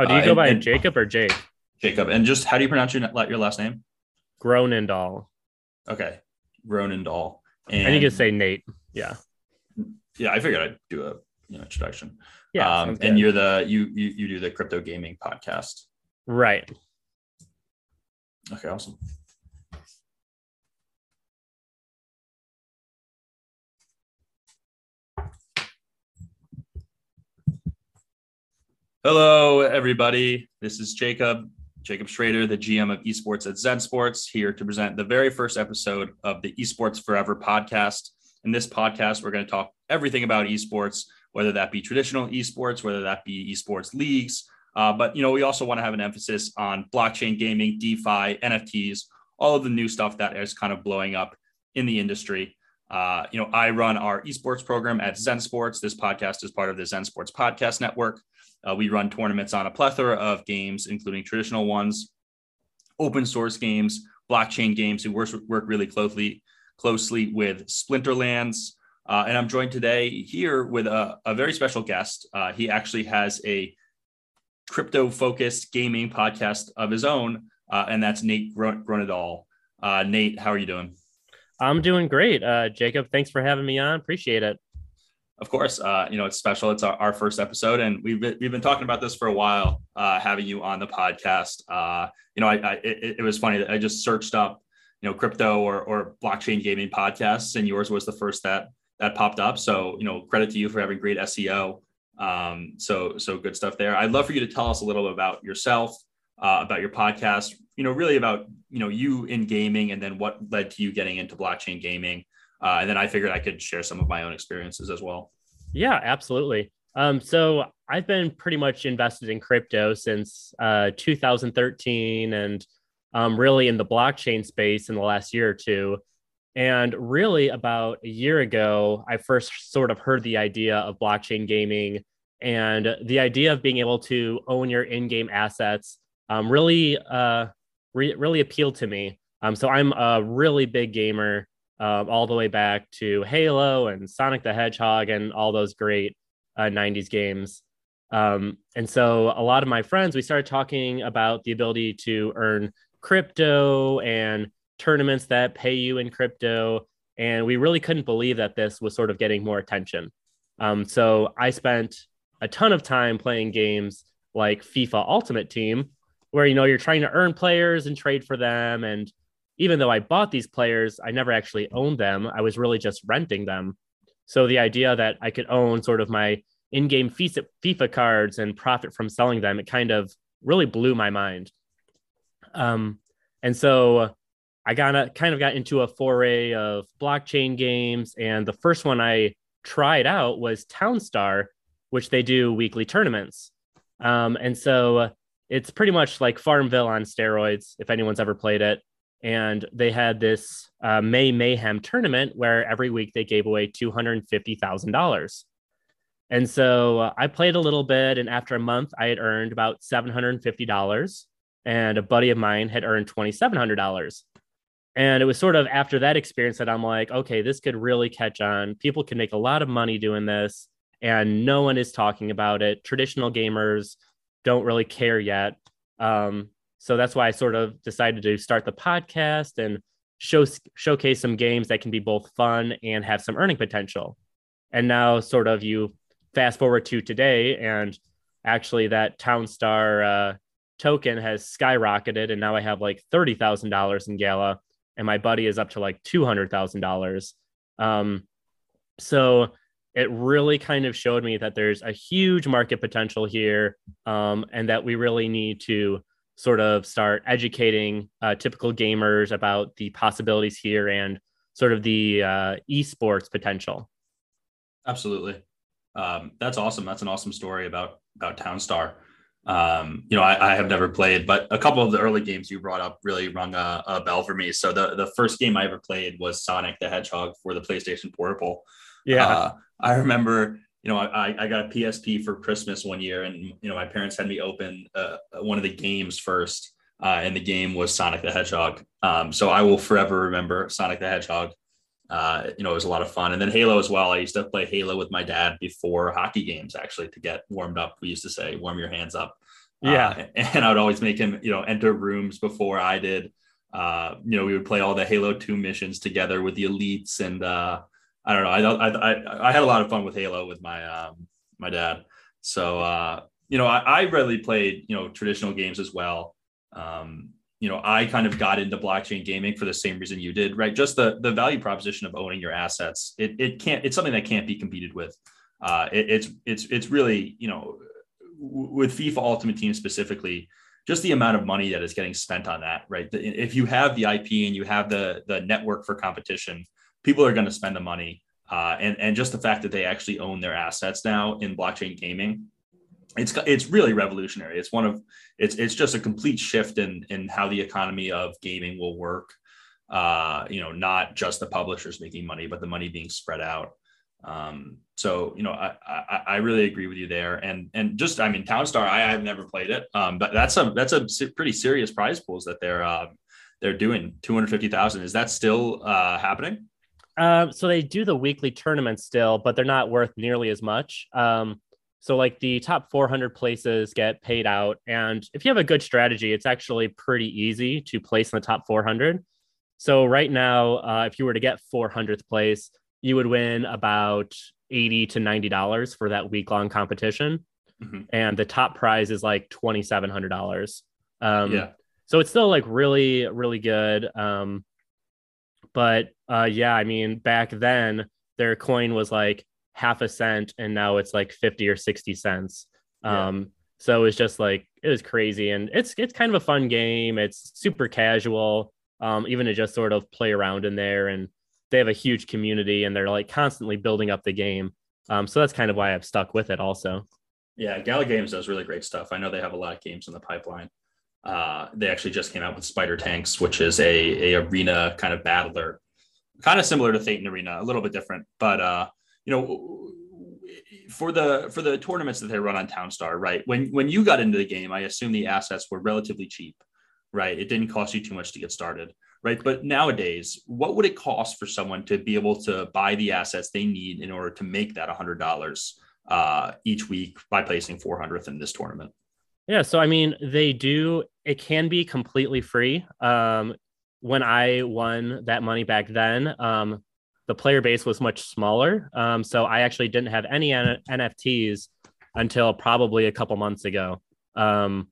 Oh, do you Uh, go by and- Jacob or Jake? Jacob. And just how do you pronounce your your last name? Groenendal. Okay, Ronendahl. And, and you can say Nate. Yeah. yeah. I figured I'd do a you know introduction. Yeah. um, and you're the you you you do the crypto gaming podcast. right. Okay, awesome. Hello, everybody. This is Jacob, Jacob Shrader, the GM of esports at Zen Sports, here to present the very first episode of the Esports Forever podcast. In this podcast, we're going to talk everything about esports, whether that be traditional esports, whether that be esports leagues. Uh, but you know, we also want to have an emphasis on blockchain gaming, DeFi, NFTs, all of the new stuff that is kind of blowing up in the industry. Uh, you know, I run our esports program at Zen Sports. This podcast is part of the Zen Sports Podcast Network. Uh, we run tournaments on a plethora of games, including traditional ones, open source games, blockchain games. We work, work really closely closely with Splinterlands. Uh, and I'm joined today here with a, a very special guest. Uh, he actually has a crypto focused gaming podcast of his own, uh, and that's Nate Gron- Gronedal. Uh, Nate, how are you doing? I'm doing great. Uh, Jacob, thanks for having me on. Appreciate it. Of course, uh, you know it's special. It's our, our first episode, and we've been, we've been talking about this for a while, uh, having you on the podcast. Uh, you know, I, I it, it was funny that I just searched up, you know, crypto or or blockchain gaming podcasts, and yours was the first that that popped up. So, you know, credit to you for having great SEO. Um, so so good stuff there. I'd love for you to tell us a little bit about yourself, uh, about your podcast. You know, really about you know you in gaming, and then what led to you getting into blockchain gaming. Uh, and then I figured I could share some of my own experiences as well. Yeah, absolutely. Um, so I've been pretty much invested in crypto since uh, 2013 and um, really in the blockchain space in the last year or two. And really, about a year ago, I first sort of heard the idea of blockchain gaming and the idea of being able to own your in game assets um, really, uh, re- really appealed to me. Um, so I'm a really big gamer um, all the way back to Halo and Sonic the Hedgehog and all those great uh, 90s games. Um, and so a lot of my friends, we started talking about the ability to earn crypto and tournaments that pay you in crypto. And we really couldn't believe that this was sort of getting more attention. Um, so I spent a ton of time playing games like FIFA Ultimate Team, where you know you're trying to earn players and trade for them and even though I bought these players, I never actually owned them. I was really just renting them. So the idea that I could own sort of my in-game FIFA cards and profit from selling them, it kind of really blew my mind. Um, and so I got a, kind of got into a foray of blockchain games, and the first one I tried out was Townstar, which they do weekly tournaments. Um, and so it's pretty much like Farmville on steroids, if anyone's ever played it and they had this uh, May Mayhem tournament where every week they gave away two hundred fifty thousand dollars. And so uh, I played a little bit, and after a month, I had earned about seven hundred and a buddy of mine had earned twenty seven hundred dollars. And it was sort of after that experience that I'm like, okay, this could really catch on. People can make a lot of money doing this, and no one is talking about it. Traditional gamers don't really care yet. Um, so that's why I sort of decided to start the podcast and show showcase some games that can be both fun and have some earning potential. And now, sort of, you fast forward to today, and actually, that Townstar uh, token has skyrocketed, and now I have like thirty thousand dollars in Gala, and my buddy is up to like two hundred thousand um, dollars. So it really kind of showed me that there's a huge market potential here, um, and that we really need to sort of start educating uh, typical gamers about the possibilities here and sort of the uh, esports potential. Absolutely. Um, that's awesome. That's an awesome story about about Townstar. Um, you know, I, I, have never played, but a couple of the early games you brought up really rung a, a, bell for me. So the the first game I ever played was Sonic the Hedgehog for the PlayStation Portable. Yeah, uh, I remember. You know, I, I got a PSP for Christmas one year, and you know, my parents had me open uh, one of the games first, uh, and the game was Sonic the Hedgehog. Um, so I will forever remember Sonic the Hedgehog. Uh, you know, it was a lot of fun. And then Halo as well. I used to play Halo with my dad before hockey games, actually, to get warmed up. We used to say, warm your hands up. Yeah. Uh, and I would always make him, you know, enter rooms before I did. Uh, you know, we would play all the Halo 2 missions together with the elites. And uh, I don't know. I, I, I, I had a lot of fun with Halo with my, um, my dad. So, uh, you know, I, I really played, you know, traditional games as well. Um, you know, I kind of got into blockchain gaming for the same reason you did, right? Just the the value proposition of owning your assets. It it can't. It's something that can't be competed with. Uh, it, it's it's it's really you know, with FIFA Ultimate Team specifically, just the amount of money that is getting spent on that, right? If you have the IP and you have the the network for competition, people are going to spend the money. Uh, and and just the fact that they actually own their assets now in blockchain gaming it's it's really revolutionary. It's one of it's it's just a complete shift in in how the economy of gaming will work. Uh, you know, not just the publishers making money, but the money being spread out. Um, so you know, I, I, I really agree with you there. And and just I mean, Townstar, I I have never played it, um, but that's a that's a pretty serious prize pools that they're uh, they're doing. Two hundred fifty thousand. Is that still uh, happening? Um, so they do the weekly tournament still, but they're not worth nearly as much. Um, so like the top 400 places get paid out. And if you have a good strategy, it's actually pretty easy to place in the top 400. So right now, uh, if you were to get 400th place, you would win about 80 to 90 dollars for that week long competition. Mm-hmm. And the top prize is like $2,700. Um, yeah. So it's still like really, really good. Um, but uh, yeah, I mean, back then their coin was like half a cent and now it's like 50 or 60 cents. Yeah. Um, so it's just like it was crazy and it's it's kind of a fun game. It's super casual. Um, even to just sort of play around in there and they have a huge community and they're like constantly building up the game. Um, so that's kind of why I've stuck with it also. Yeah, Gala Games does really great stuff. I know they have a lot of games in the pipeline. Uh, they actually just came out with Spider Tanks, which is a, a arena kind of battler, kind of similar to Thetan Arena, a little bit different, but uh, you know, for the for the tournaments that they run on Townstar, right? When when you got into the game, I assume the assets were relatively cheap, right? It didn't cost you too much to get started, right? But nowadays, what would it cost for someone to be able to buy the assets they need in order to make that hundred dollars uh, each week by placing 400th in this tournament? Yeah, so I mean, they do. It can be completely free. Um, when I won that money back then, um, the player base was much smaller. Um, so I actually didn't have any N- NFTs until probably a couple months ago. Um,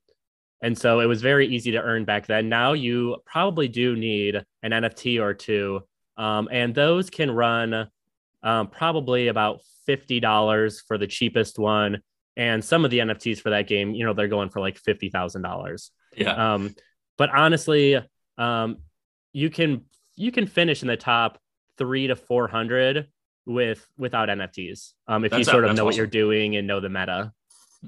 and so it was very easy to earn back then. Now you probably do need an NFT or two. Um, and those can run um, probably about $50 for the cheapest one. And some of the NFTs for that game, you know, they're going for like $50,000. Yeah. Um, but honestly, um, you can you can finish in the top three to 400 with without NFTs. Um, if that's you sort of know awesome. what you're doing and know the meta.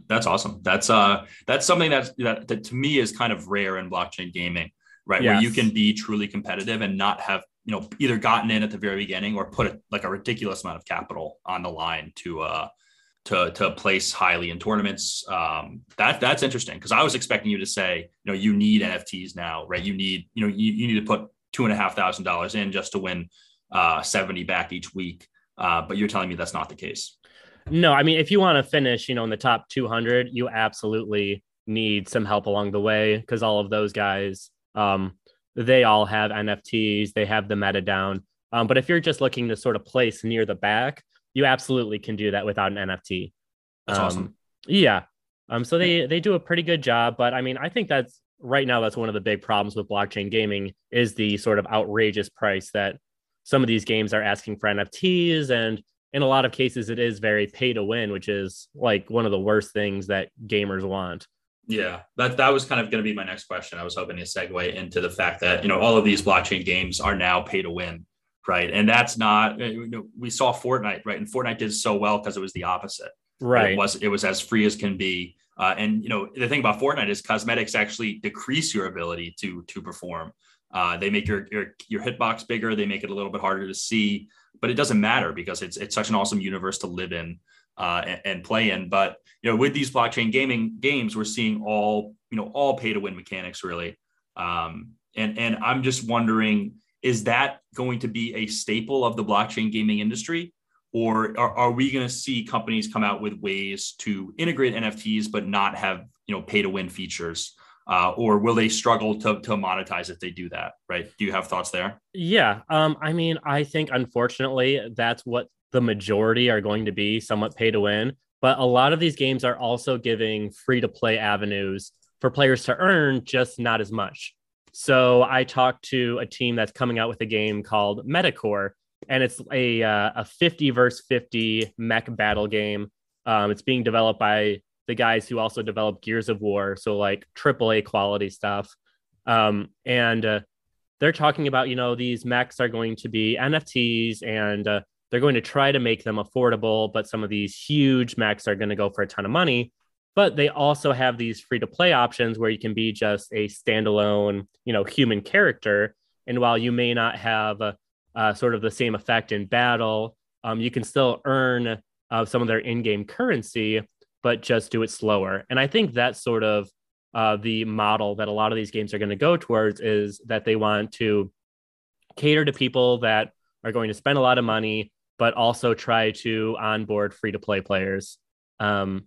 That's awesome. That's uh that's something that's that, that to me is kind of rare in blockchain gaming, right? Yes. Where you can be truly competitive and not have you know either gotten in at the very beginning or put a, like a ridiculous amount of capital on the line to uh to to place highly in tournaments. Um, that that's interesting because I was expecting you to say, you know, you need NFTs now, right? You need, you know, you, you need to put two and a half thousand dollars in just to win uh, 70 back each week. Uh, but you're telling me that's not the case. No, I mean, if you want to finish, you know, in the top 200, you absolutely need some help along the way because all of those guys, um, they all have NFTs, they have the meta down. Um, but if you're just looking to sort of place near the back, you absolutely can do that without an NFT. That's um, awesome. Yeah. Um, so they they do a pretty good job, but I mean, I think that's right now that's one of the big problems with blockchain gaming is the sort of outrageous price that some of these games are asking for NFTs and in a lot of cases it is very pay to win, which is like one of the worst things that gamers want. Yeah, that that was kind of going to be my next question. I was hoping to segue into the fact that you know all of these blockchain games are now pay to win, right? And that's not you know, we saw Fortnite, right? And Fortnite did so well because it was the opposite. Right. It was it was as free as can be. Uh, and you know the thing about Fortnite is cosmetics actually decrease your ability to to perform. Uh, they make your, your your hitbox bigger. They make it a little bit harder to see, but it doesn't matter because it's it's such an awesome universe to live in uh, and, and, play in. But you know, with these blockchain gaming games, we're seeing all you know all pay to win mechanics really. Um, and and I'm just wondering, is that going to be a staple of the blockchain gaming industry, or are, are we going to see companies come out with ways to integrate NFTs but not have you know pay to win features? Uh, or will they struggle to, to monetize if they do that? Right? Do you have thoughts there? Yeah. Um, I mean, I think unfortunately that's what the majority are going to be somewhat pay to win. But a lot of these games are also giving free to play avenues for players to earn, just not as much. So I talked to a team that's coming out with a game called Metalcore, and it's a uh, a 50 versus 50 mech battle game. Um, it's being developed by the guys who also developed Gears of War, so like AAA quality stuff. Um, and uh, they're talking about you know these mechs are going to be NFTs and uh, they're going to try to make them affordable, but some of these huge mechs are going to go for a ton of money. But they also have these free to play options where you can be just a standalone, you know, human character. And while you may not have a, uh, sort of the same effect in battle, um, you can still earn uh, some of their in-game currency, but just do it slower. And I think that's sort of uh, the model that a lot of these games are going to go towards is that they want to cater to people that are going to spend a lot of money but also try to onboard free to play players. Um,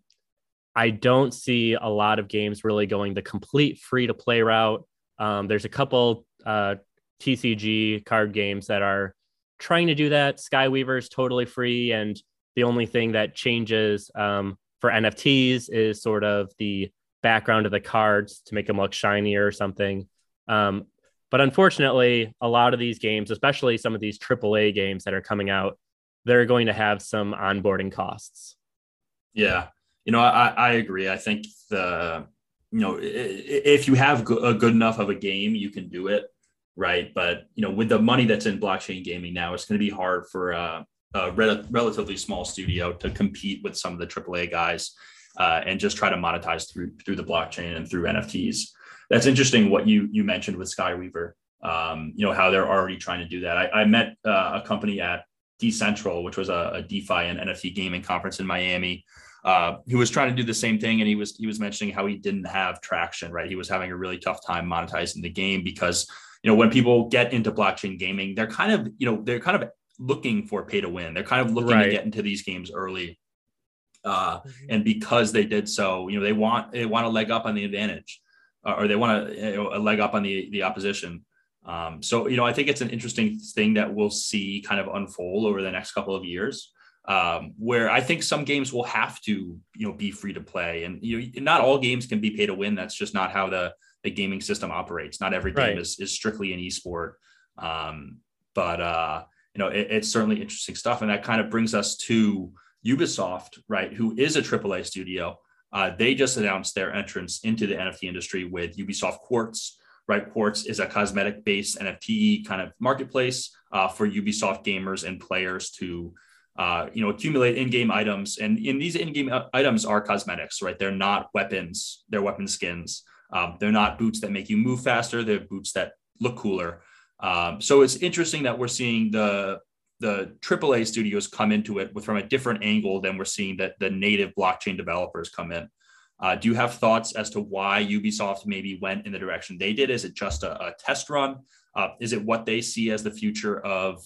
I don't see a lot of games really going the complete free to play route. Um, there's a couple uh, TCG card games that are trying to do that. Skyweaver is totally free, and the only thing that changes um, for NFTs is sort of the background of the cards to make them look shinier or something. Um, but unfortunately, a lot of these games, especially some of these AAA games that are coming out, they're going to have some onboarding costs. Yeah. You know, I, I agree. I think the, you know, if you have a good enough of a game, you can do it. Right. But, you know, with the money that's in blockchain gaming now, it's going to be hard for a, a rel- relatively small studio to compete with some of the AAA guys uh, and just try to monetize through, through the blockchain and through NFTs. That's interesting what you, you mentioned with Skyweaver. Um, you know, how they're already trying to do that. I, I met uh, a company at Decentral, which was a, a DeFi and NFT gaming conference in Miami. Uh, he was trying to do the same thing, and he was he was mentioning how he didn't have traction. Right, he was having a really tough time monetizing the game because you know when people get into blockchain gaming, they're kind of you know they're kind of looking for pay to win. They're kind of looking right. to get into these games early. Uh, mm-hmm. and because they did so, you know, they want they want a leg up on the advantage, uh, or they want a, you know, a leg up on the the opposition. Um, so, you know, I think it's an interesting thing that we'll see kind of unfold over the next couple of years. Um, where I think some games will have to, you know, be free to play, and you know, not all games can be pay to win. That's just not how the the gaming system operates. Not every game right. is is strictly an esport. Um, but uh, you know, it, it's certainly interesting stuff, and that kind of brings us to Ubisoft, right? Who is a AAA studio? Uh, they just announced their entrance into the NFT industry with Ubisoft Quartz right? Quartz is a cosmetic based NFT kind of marketplace uh, for Ubisoft gamers and players to, uh, you know, accumulate in-game items. And in these in-game uh, items are cosmetics, right? They're not weapons. They're weapon skins. Um, they're not boots that make you move faster. They're boots that look cooler. Um, so it's interesting that we're seeing the the AAA studios come into it with from a different angle than we're seeing that the native blockchain developers come in. Uh, do you have thoughts as to why Ubisoft maybe went in the direction they did? Is it just a, a test run? Uh, is it what they see as the future of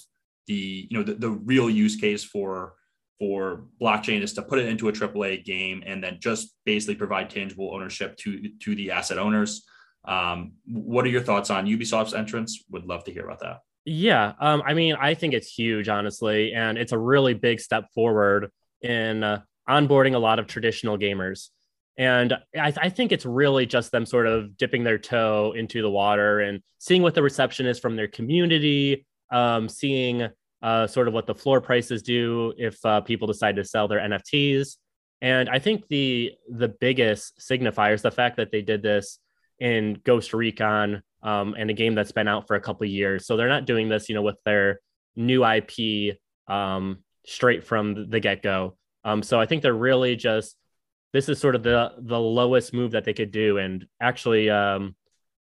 the you know the, the real use case for for blockchain is to put it into a AAA game and then just basically provide tangible ownership to to the asset owners. Um, what are your thoughts on Ubisoft's entrance? Would love to hear about that. Yeah, um, I mean, I think it's huge, honestly, and it's a really big step forward in uh, onboarding a lot of traditional gamers. And I, I, think it's really just them sort of dipping their toe into the water and seeing what the reception is from their community, um, seeing uh, sort of what the floor prices do if uh, people decide to sell their NFTs. And I think the the biggest signifier is the fact that they did this in Ghost Recon um, and a game that's been out for a couple years. So they're not doing this, you know, with their new IP um, straight from the get go. Um, so I think they're really just this is sort of the the lowest move that they could do. And actually, um,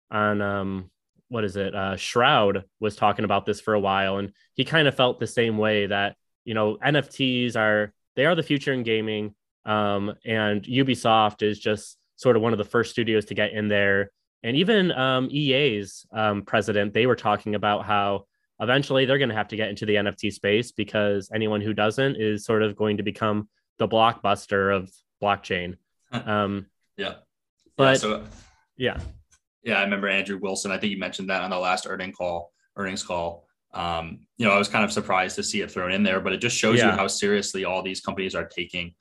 on um, what is it? Uh, Shroud was talking about this for a while, and he kind of felt the same way that you know NFTs are they are the future in gaming, um, and Ubisoft is just sort of one of the first studios to get in there. And even um, EA's um, president, they were talking about how eventually they're going to have to get into the NFT space because anyone who doesn't is sort of going to become the blockbuster of blockchain. Um, yeah. But yeah, so, yeah. Yeah. I remember Andrew Wilson. I think you mentioned that on the last earning call, earnings call. Um, you know, I was kind of surprised to see it thrown in there, but it just shows Yeah. you how seriously all these companies are taking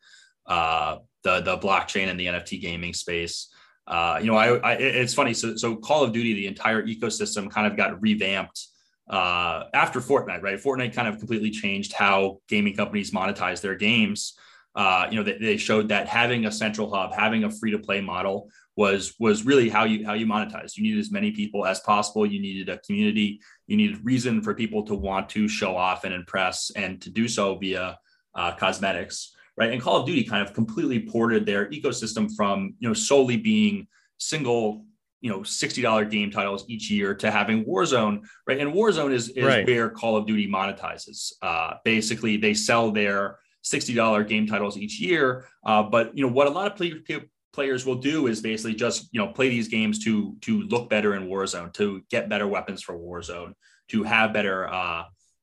uh, the the blockchain and the NFT gaming space. Uh, you know, I, I it's funny. So so Call of Duty, the entire ecosystem kind of got revamped uh, after Fortnite, right? Fortnite kind of completely changed how gaming companies monetize their games. Uh, you know, they, they showed that having a central hub, having a free to play model was was really how you how you monetize. You needed as many people as possible. You needed a community. You needed reason for people to want to show off and impress, and to do so via uh, cosmetics, right? And Call of Duty kind of completely ported their ecosystem from you know solely being single you know $60 game titles each year to having warzone right and warzone is, is Right. where call of duty monetizes uh, basically they sell their $60 game titles each year uh, but you know what a lot of players will do is basically just you know play these games to to look better in warzone to get better weapons for warzone to have better uh,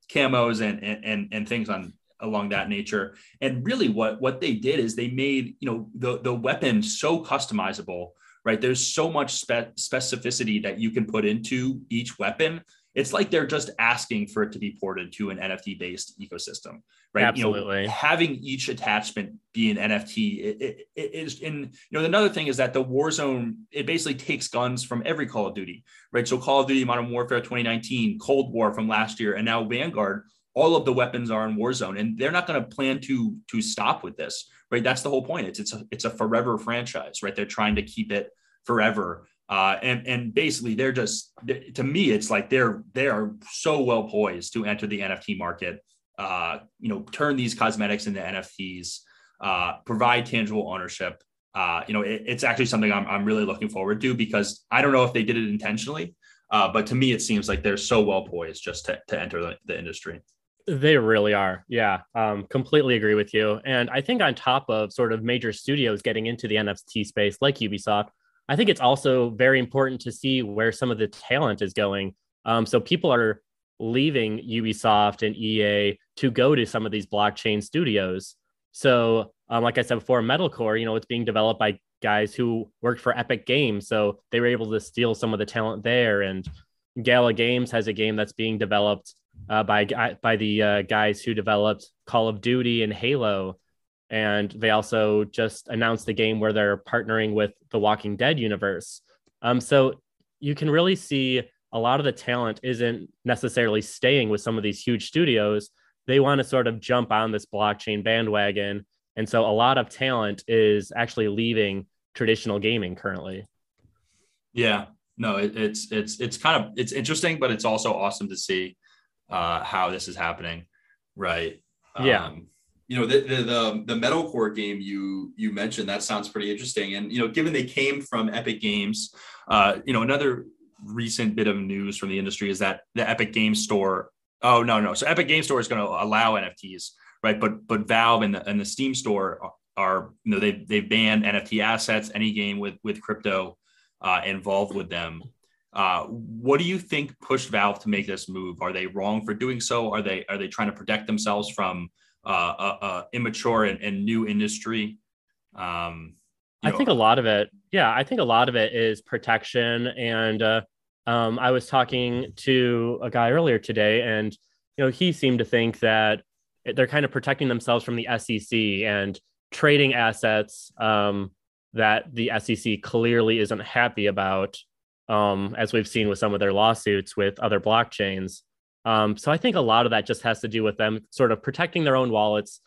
camos and, and and things on along that nature. And really what what they did is they made you know the the weapon so customizable right? There's so much spe- specificity that you can put into each weapon it's like they're just asking for it to be ported to an nft based ecosystem right Absolutely. you know, having each attachment be an nft it, it, it is in you know another thing is that the warzone it basically takes guns from every call of duty right so call of duty modern warfare 2019 cold war from last year and now vanguard all of the weapons are in Warzone, and they're not going to plan to to stop with this, right? That's the whole point. It's it's a it's a forever franchise, right? They're trying to keep it forever, uh, and and basically they're just to me, it's like they're they are so well poised to enter the NFT market, uh, you know, turn these cosmetics into NFTs, uh, provide tangible ownership. Uh, you know, it, it's actually something I'm I'm really looking forward to because I don't know if they did it intentionally, uh, but to me, it seems like they're so well poised just to to enter the, the industry. They really are. Yeah. Um, completely agree with you. And I think on top of sort of major studios getting into the NFT space like Ubisoft, I think it's also very important to see where some of the talent is going. Um, so people are leaving Ubisoft and EA to go to some of these blockchain studios. So, um, like I said before, Metalcore, you know, it's being developed by guys who worked for Epic Games. So they were able to steal some of the talent there. And Gala Games has a game that's being developed uh, by by the uh, guys who developed Call of Duty and Halo, and they also just announced a game where they're partnering with the Walking Dead universe. Um, so you can really see a lot of the talent isn't necessarily staying with some of these huge studios. They want to sort of jump on this blockchain bandwagon, and so a lot of talent is actually leaving traditional gaming currently. Yeah, no, it, it's it's it's kind of it's interesting, but it's also awesome to see uh, how this is happening, right? Yeah. You know the, the the the metalcore game you you mentioned that sounds pretty interesting, and you know given they came from Epic Games, uh, you know another recent bit of news from the industry is that the Epic game Store. Oh no no, so Epic game Store is going to allow NFTs, right? But but Valve and the and the Steam Store are you know they they've banned NFT assets, any game with with crypto uh, involved with them. Uh, what do you think pushed Valve to make this move? Are they wrong for doing so? Are they are they trying to protect themselves from immature and, and new industry? Um, I know, think a lot of it, yeah, I think a lot of it is protection. And uh, um, I was talking to a guy earlier today, and you know, he seemed to think that they're kind of protecting themselves from the SEC and trading assets um, that the SEC clearly isn't happy about, um, as we've seen with some of their lawsuits with other blockchains. Um, so I think a lot of that just has to do with them sort of protecting their own wallets.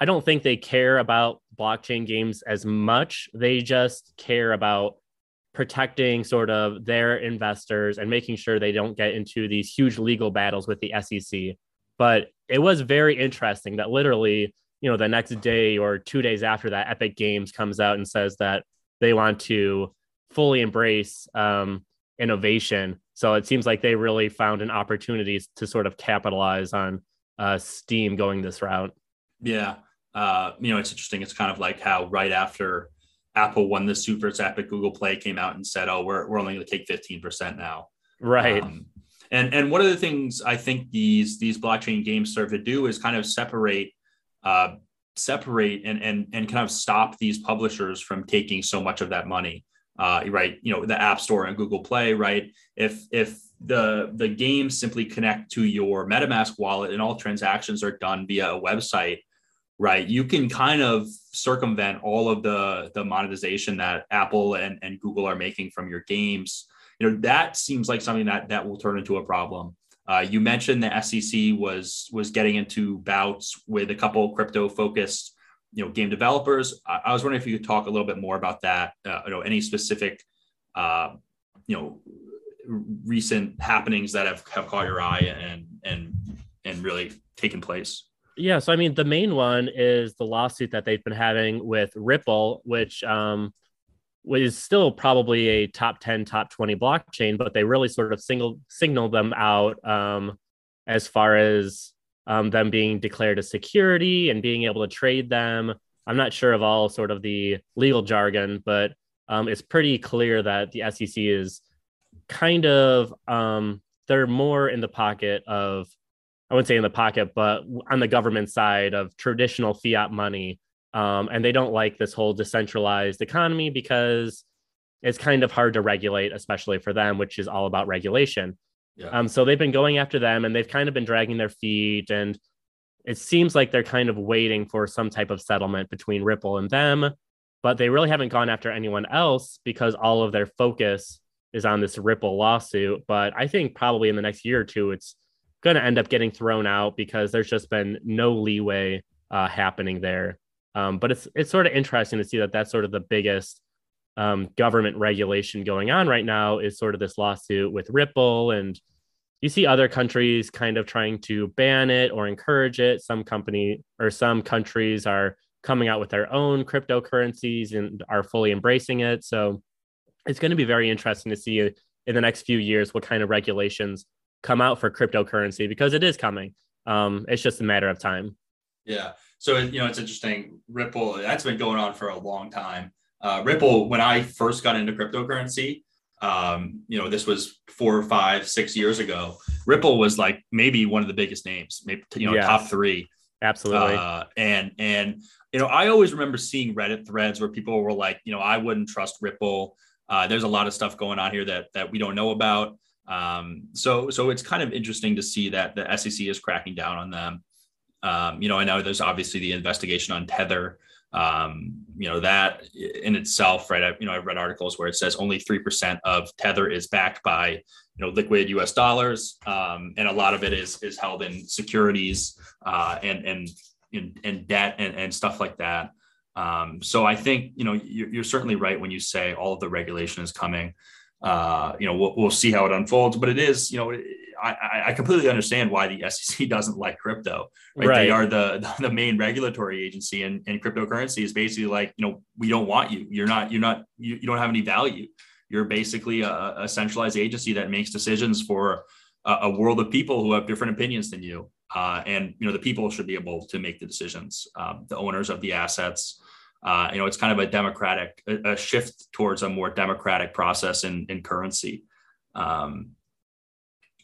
I don't think they care about blockchain games as much. They just care about protecting sort of their investors and making sure they don't get into these huge legal battles with the SEC. But it was very interesting that literally, you know, the next day or two days after that, Epic Games comes out and says that they want to fully embrace um, innovation. So it seems like they really found an opportunity to sort of capitalize on uh, Steam going this route. Yeah. Uh, you know, it's interesting. It's kind of like how right after Apple won the suit for its Epic, Google Play came out and said, "Oh, we're we're only going to take fifteen percent now." Right. Um, And and one of the things I think these these blockchain games serve to do is kind of separate uh, separate and and and kind of stop these publishers from taking so much of that money. Uh, right, you know, the App Store and Google Play, right? If if the the games simply connect to your MetaMask wallet and all transactions are done via a website, right? You can kind of circumvent all of the the monetization that Apple and, and Google are making from your games. You know, that seems like something that that will turn into a problem. Uh, you mentioned the SEC was was getting into bouts with a couple crypto focused, you know, game developers. I, I, was wondering if you could talk a little bit more about that. Uh, you know, any specific, uh, you know, recent happenings that have, have caught your eye and and and really taken place? Yeah, so I mean, the main one is the lawsuit that they've been having with Ripple, which um, was still probably a top 10, top 20 blockchain, but they really sort of single signaled them out um, as far as um, them being declared a security and being able to trade them. I'm not sure of all sort of the legal jargon, but um, it's pretty clear that the SEC is kind of um, they're more in the pocket of I wouldn't say in the pocket, but on the government side of traditional fiat money. Um, and they don't like this whole decentralized economy because it's kind of hard to regulate, especially for them, which is all about regulation. Yeah. Um, so they've been going after them and they've kind of been dragging their feet. And it seems like they're kind of waiting for some type of settlement between Ripple and them. But they really haven't gone after anyone else because all of their focus is on this Ripple lawsuit. But I think probably in the next year or two, it's going to end up getting thrown out because there's just been no leeway uh, happening there. Um, but it's it's sort of interesting to see that that's sort of the biggest um, government regulation going on right now is sort of this lawsuit with Ripple, and you see other countries kind of trying to ban it or encourage it. Some company or some countries are coming out with their own cryptocurrencies and are fully embracing it. So it's going to be very interesting to see in the next few years what kind of regulations come out for cryptocurrency because it is coming. Um, it's just a matter of time. Yeah. So you know, it's interesting. Ripple that's been going on for a long time. Uh, Ripple, when I first got into cryptocurrency, um, you know, this was four, five, six years ago. Ripple was like maybe one of the biggest names, maybe you know, yes. top three. Absolutely. Uh, and and you know, I always remember seeing Reddit threads where people were like, you know, I wouldn't trust Ripple. Uh, there's a lot of stuff going on here that that we don't know about. Um, so so it's kind of interesting to see that the SEC is cracking down on them. Um, you know, I know there's obviously the investigation on Tether. Um, you know that in itself, right? I, you know, I've read articles where it says only three percent of Tether is backed by you know liquid U.S. dollars, um, and a lot of it is is held in securities uh, and and in, in debt and, and stuff like that. Um, so I think you know you're, you're, certainly right when you say all of the regulation is coming uh, you know, we'll, we'll see how it unfolds. But it is, you know, I, I completely understand why the SEC doesn't like crypto. Right? right. They are the the main regulatory agency, and, and cryptocurrency is basically like, you know, we don't want you. You're not. You're not. You, you don't have any value. You're basically a, a centralized agency that makes decisions for a, a, world of people who have different opinions than you. Uh, and you know, the people should be able to make the decisions. Um, the owners of the assets uh, you know, it's kind of a democratic, a, a, shift towards a more democratic process in, in currency. Um,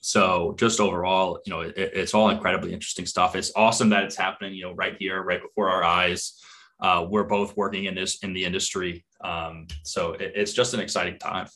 so just overall, you know, it, it's all incredibly interesting stuff. It's awesome that it's happening, you know, right here, right before our eyes. Uh, we're both working in this in the industry, um, so it, it's just an exciting time.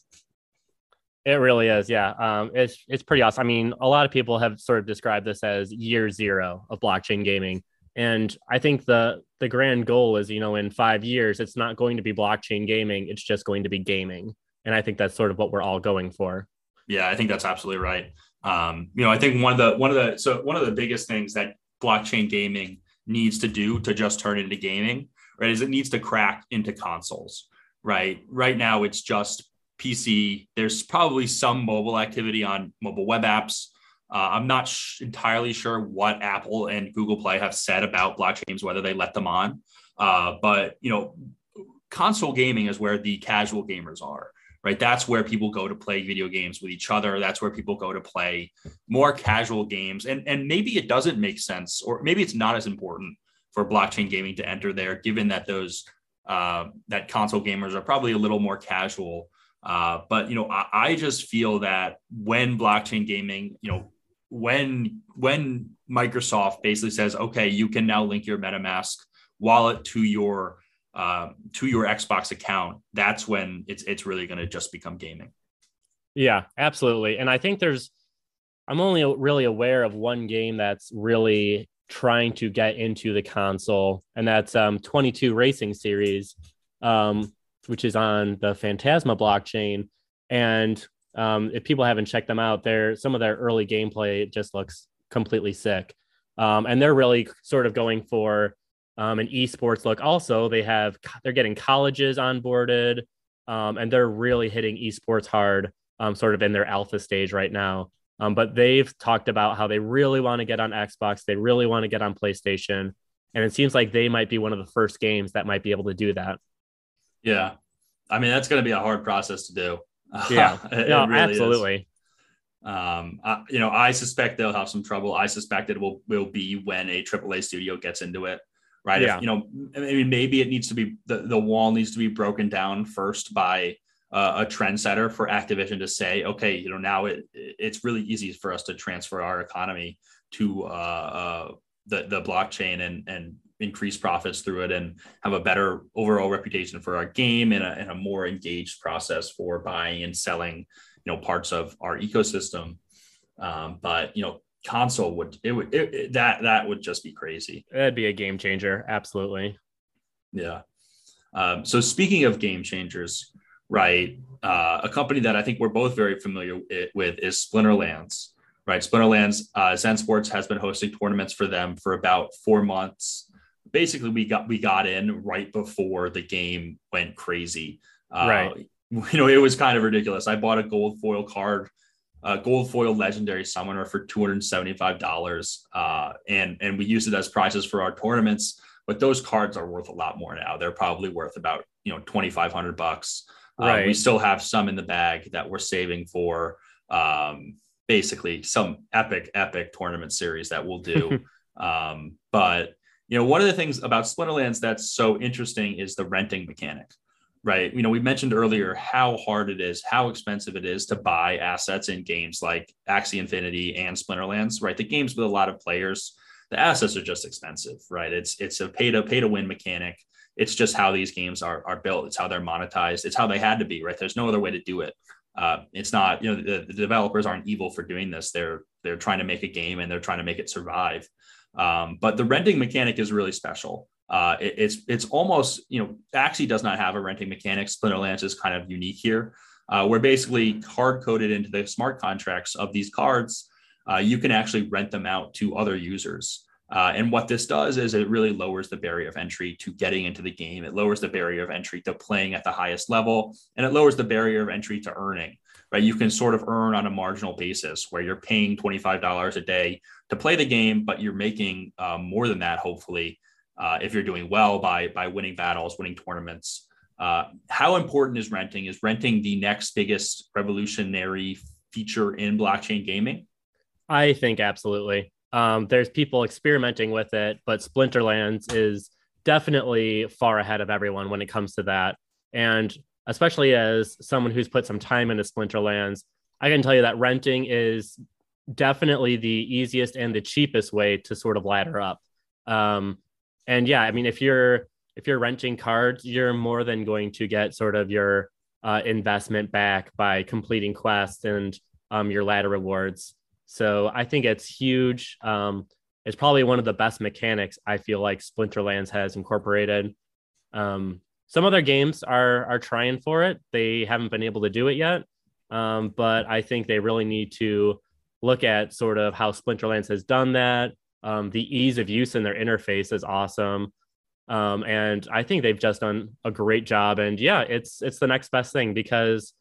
It really is, yeah. Um, it's it's pretty awesome. I mean, a lot of people have sort of described this as year zero of blockchain gaming, and I think the the grand goal is, you know, in five years, it's not going to be blockchain gaming; it's just going to be gaming. And I think that's sort of what we're all going for. Yeah, I think that's absolutely right. Um, you know, I think one of the one of the so one of the biggest things that blockchain gaming needs to do to just turn into gaming, right, is it needs to crack into consoles. Right. Right now, it's just PC. There's probably some mobile activity on mobile web apps. Uh, I'm not sh- entirely sure what Apple and Google Play have said about blockchains, whether they let them on. Uh, but you know, console gaming is where the casual gamers are, right? That's where people go to play video games with each other. That's where people go to play more casual games. And and maybe it doesn't make sense, or maybe it's not as important for blockchain gaming to enter there, given that those uh, that console gamers are probably a little more casual Uh, but you know, I, I just feel that when blockchain gaming, you know, when when Microsoft basically says, okay, you can now link your MetaMask wallet to your uh, to your Xbox account, that's when it's it's really going to just become gaming. Yeah, absolutely. And I think there's I'm only really aware of one game that's really trying to get into the console, and that's um 22 Racing Series, um, which is on the Phantasma blockchain. And um, if people haven't checked them out, there some of their early gameplay just looks completely sick. Um, and they're really sort of going for um, an esports look. Also, they have they're getting colleges onboarded, um, and they're really hitting esports hard, um, sort of in their alpha stage right now. Um, but they've talked about how they really want to get on Xbox, they really want to get on PlayStation, and it seems like they might be one of the first games that might be able to do that. Yeah, I mean that's going to be a hard process to do. Yeah, it, no, really absolutely. Is. Um, I, you know, I suspect they'll have some trouble. I suspect it will will be when a AAA studio gets into it, right? Yeah. If, you know, I mean, maybe it needs to be the the wall needs to be broken down first by uh, a trendsetter for Activision to say, okay, you know, now it it's really easy for us to transfer our economy to uh, uh, the the blockchain and and increase profits through it and have a better overall reputation for our game and a, and a more engaged process for buying and selling you know parts of our ecosystem. Um, but you know console would it would it, it, that that would just be crazy. That'd be a game changer. Absolutely. Yeah. Um, so speaking of game changers right uh, a company that i think we're both very familiar with is splinterlands right? Splinterlands uh, zen sports has been hosting tournaments for them for about four months basically we got we got in right before the game went crazy uh, right you know, it was kind of ridiculous. I bought a gold foil card, a gold foil legendary summoner for two hundred seventy five dollars, uh, and and we used it as prizes for our tournaments. But those cards are worth a lot more now. They're probably worth about you know twenty five hundred bucks. Right. Uh, we still have some in the bag that we're saving for um, basically some epic epic tournament series that we'll do. um, but you know, one of the things about Splinterlands that's so interesting is the renting mechanic right? You know, we mentioned earlier how hard it is, how expensive it is to buy assets in games like Axie Infinity and Splinterlands, right? The games with a lot of players, the assets are just expensive, right? It's it's a pay to pay to win mechanic. It's just how these games are are built. It's how they're monetized. It's how they had to be, right? There's no other way to do it. Uh, it's not, you know, the, the, developers aren't evil for doing this. They're they're trying to make a game and they're trying to make it survive. Um, but the renting mechanic is really special. Uh, it, it's it's almost you know Axie does not have a renting mechanic. Splinterlands is kind of unique here, uh, where basically hard coded into the smart contracts of these cards, uh, you can actually rent them out to other users. Uh, and what this does is it really lowers the barrier of entry to getting into the game. It lowers the barrier of entry to playing at the highest level, and it lowers the barrier of entry to earning. Right, you can sort of earn on a marginal basis where you're paying twenty five dollars a day to play the game, but you're making uh, more than that, hopefully, uh, if you're doing well by by winning battles, winning tournaments. Uh, how important is renting? Is renting the next biggest revolutionary feature in blockchain gaming? I think absolutely. Um, there's people experimenting with it, but Splinterlands is definitely far ahead of everyone when it comes to that. And especially as someone who's put some time into Splinterlands, I can tell you that renting is definitely the easiest and the cheapest way to sort of ladder up. Um, and yeah, I mean, if you're if you're renting cards, you're more than going to get sort of your uh, investment back by completing quests and um, your ladder rewards. So I think it's huge. Um, it's probably one of the best mechanics I feel like Splinterlands has incorporated. Um, some other games are are trying for it. They haven't been able to do it yet, um, but I think they really need to look at sort of how Splinterlands has done that, um, the ease of use in their interface is awesome. Um, and I think they've just done a great job. And yeah, it's it's the next best thing because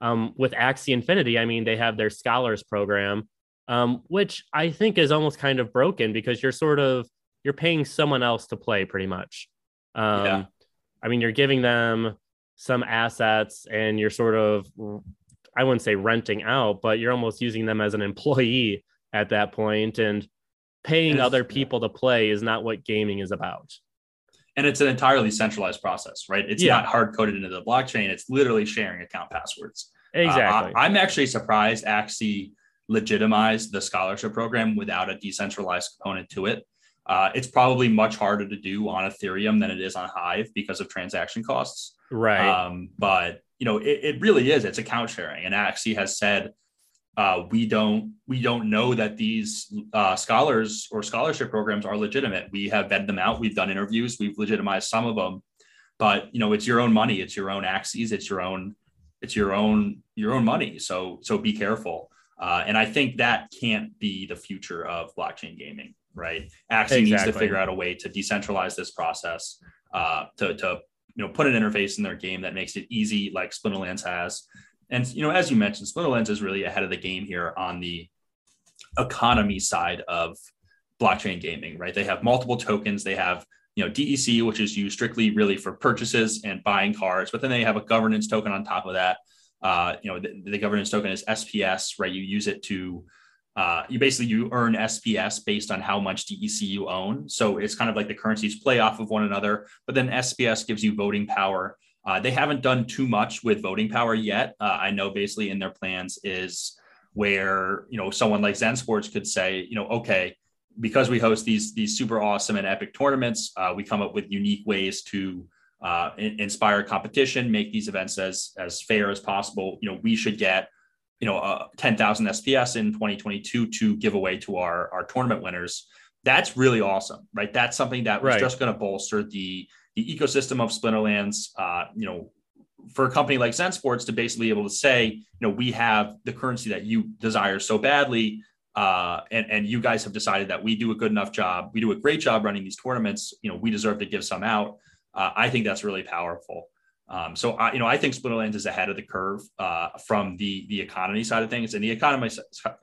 um, with Axie Infinity, I mean, they have their scholars program, um, which I think is almost kind of broken because you're sort of you're paying someone else to play pretty much. Um, yeah. I mean, you're giving them some assets and you're sort of I wouldn't say renting out, but you're almost using them as an employee at that. And paying other people to play is not what gaming is about. and it's an entirely centralized process, right? It's yeah. not hard coded into the blockchain. It's literally sharing account passwords. Exactly. Uh, I, am actually surprised Axie legitimized the scholarship program without a decentralized component to it. Uh, it's probably much harder to do on Ethereum than it is on Hive because of transaction costs. Right. Um, but you know, it, it really is. It's account sharing, and Axie has said uh, we don't we don't know that these uh, scholars or scholarship programs are legitimate. We have vetted them out. We've done interviews. We've legitimized some of them, but you know it's your own money. It's your own Axies. It's your own it's your own your own money. So so be careful. Uh, and I think that can't be the future of blockchain gaming, right? Axie exactly. needs to figure out a way to decentralize this process, uh, to to you know put an interface in their game that makes it easy, like Splinterlands has, and you know, as you mentioned, Splinterlands is really ahead of the game here on the economy side of blockchain gaming, right? They have multiple tokens. They have you know DEC, which is used strictly really for purchases and buying cars, but then they have a governance token on top of that. Uh, you know, the, the, governance token is SPS, right? You use it to uh, you basically you earn SPS based on how much DEC you own. So it's kind of like the currencies play off of one another, but then SPS gives you voting power uh, they haven't done too much with voting power yet. Uh, I know basically in their plans is where you know someone like Zen Sports could say, you know, okay, because we host these these super awesome and epic tournaments, uh, we come up with unique ways to uh, in, inspire competition, make these events as as fair as possible. You know, we should get you know uh, 10,000 SPS in 2022 to give away to our our tournament winners. That's really awesome, right? That's something that was right. just going to bolster the the ecosystem of Splinterlands, uh, you know, for a company like Zen Sports to basically be able to say, you know, we have the currency that you desire so badly, uh, and and you guys have decided that we do a good enough job, we do a great job running these tournaments. You know, we deserve to give some out. Uh, I think that's really powerful. Um, so I, you know, I think Splinterlands is ahead of the curve uh, from the the economy side of things, and the economy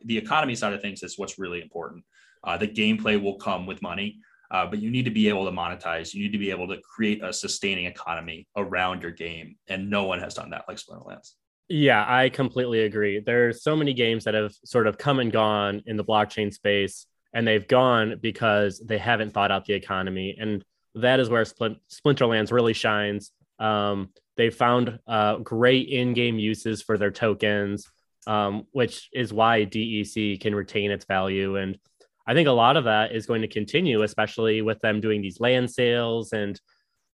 the economy side of things is what's really important. Uh, the gameplay will come with money uh, but you need to be able to monetize. You need to be able to create a sustaining economy around your game, and no one has done that like Splinterlands. Yeah, I completely agree. There's so many games that have sort of come and gone in the blockchain space, and they've gone because they haven't thought out the economy, and that is where Splint- Splinterlands really shines. Um, they found uh, great in-game uses for their tokens, um, which is why DEC can retain its value and I think a lot of that is going to continue, especially with them doing these land sales and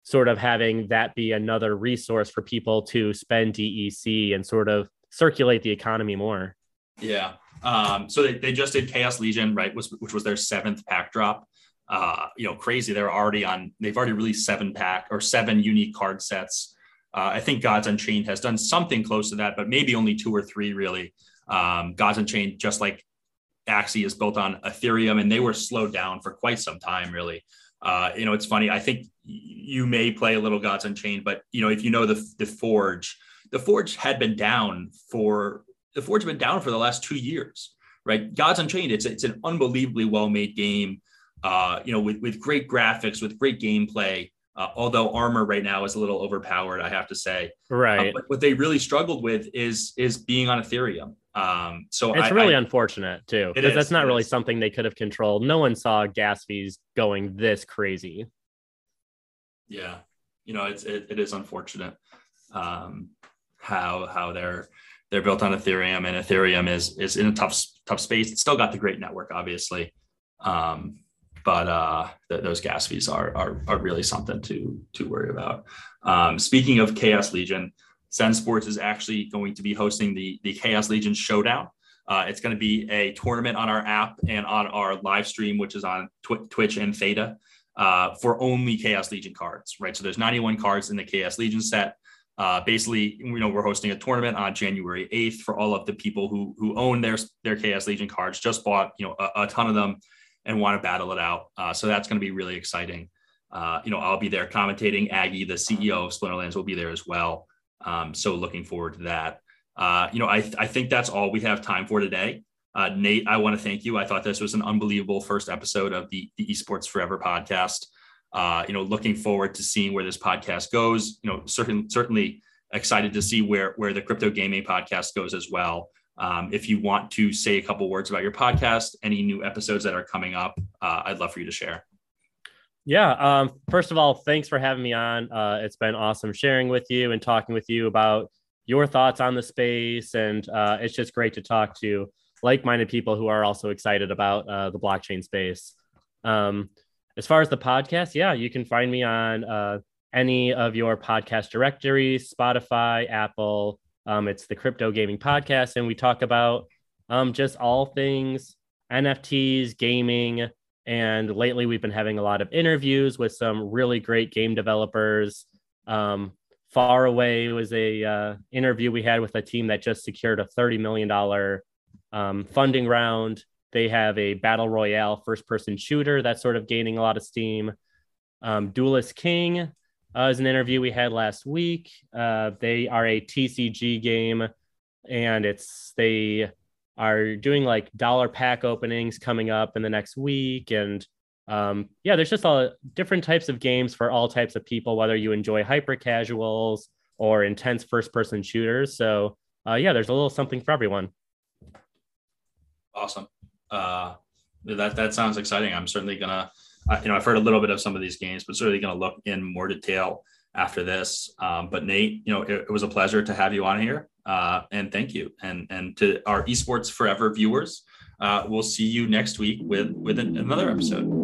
sort of having that be another resource for people to spend DEC and sort of circulate the economy more. Yeah. Um, so they, they just did Chaos Legion, right? Was, which was their seventh pack drop. Uh, you know, crazy. They're already on, they've already released seven pack or seven unique card sets. Uh, I think Gods Unchained has done something close to that, but maybe only two or three really. Um, Gods Unchained, just like Axie is built on Ethereum, and they were slowed down for quite some time, really. Uh, you know, it's funny. I think you may play a little Gods Unchained, but you know, if you know the the Forge, the Forge had been down for the Forge had been down for the last two years, right? Gods Unchained, it's it's an unbelievably well made game. Uh, you know, with with great graphics, with great gameplay. Uh, although armor right now is a little overpowered, I have to say. Right. Uh, but what they really struggled with is is being on Ethereum. Um, so it's I, really I, unfortunate too, because that's not really is. something they could have controlled. No one saw gas fees going this crazy. Yeah, you know, it's it, it is unfortunate um, how how they're they're built on Ethereum, and Ethereum is is in a tough tough space. It's still got the great network, obviously, um, but uh, th- those gas fees are, are are really something to to worry about. Um, speaking of Chaos Legion. Zen Sports is actually going to be hosting the, the Chaos Legion Showdown. Uh, it's going to be a tournament on our app and on our live stream, which is on tw- Twitch and Theta, uh, for only Chaos Legion cards, right? So there's 91 cards in the Chaos Legion set. Uh, basically, you know, we're hosting a tournament on January 8th for all of the people who who own their their Chaos Legion cards, just bought, you know, a, a ton of them, and want to battle it out. Uh, so that's going to be really exciting. Uh, you know, I'll be there commentating. Aggie, the CEO of Splinterlands, will be there as well. Um, so looking forward to that. Uh, you know, I, I think that's all we have time for today. Uh, Nate, I want to thank you. I thought this was an unbelievable first episode of the, the Esports Forever podcast. Uh, you know, looking forward to seeing where this podcast goes. You know, certainly certainly excited to see where where the crypto gaming podcast goes as well. Um, if you want to say a couple words about your podcast, any new episodes that are coming up, uh, I'd love for you to share. Yeah. Um, first of all, thanks for having me on. Uh, it's been awesome sharing with you and talking with you about your thoughts on the space. And uh, it's just great to talk to like minded people who are also excited about uh, the blockchain space. Um, as far as the podcast, yeah, you can find me on uh, any of your podcast directories Spotify, Apple. Um, it's the Crypto Gaming Podcast. And we talk about um, just all things NFTs, gaming. And lately, we've been having a lot of interviews with some really great game developers. Um, Faraway was a uh, interview we had with a team that just secured a thirty million dollar um, funding round. They have a battle royale first person shooter that's sort of gaining a lot of steam. Um, Duelist King uh, is an interview we had last week. Uh, they are a TCG game, and it's they are doing like dollar pack openings coming up in the next week and um, yeah, there's just all different types of games for all types of people, whether you enjoy hyper casuals or intense first person shooters. So, uh, yeah, there's a little something for everyone. Awesome. Uh, that that sounds exciting. I'm certainly gonna, uh, you know, I've heard a little bit of some of these games, but certainly gonna look in more detail after this. Um, but Nate, you know, it, it, was a pleasure to have you on here, uh, and thank you. And and to our esports forever viewers, uh, we'll see you next week with with another episode.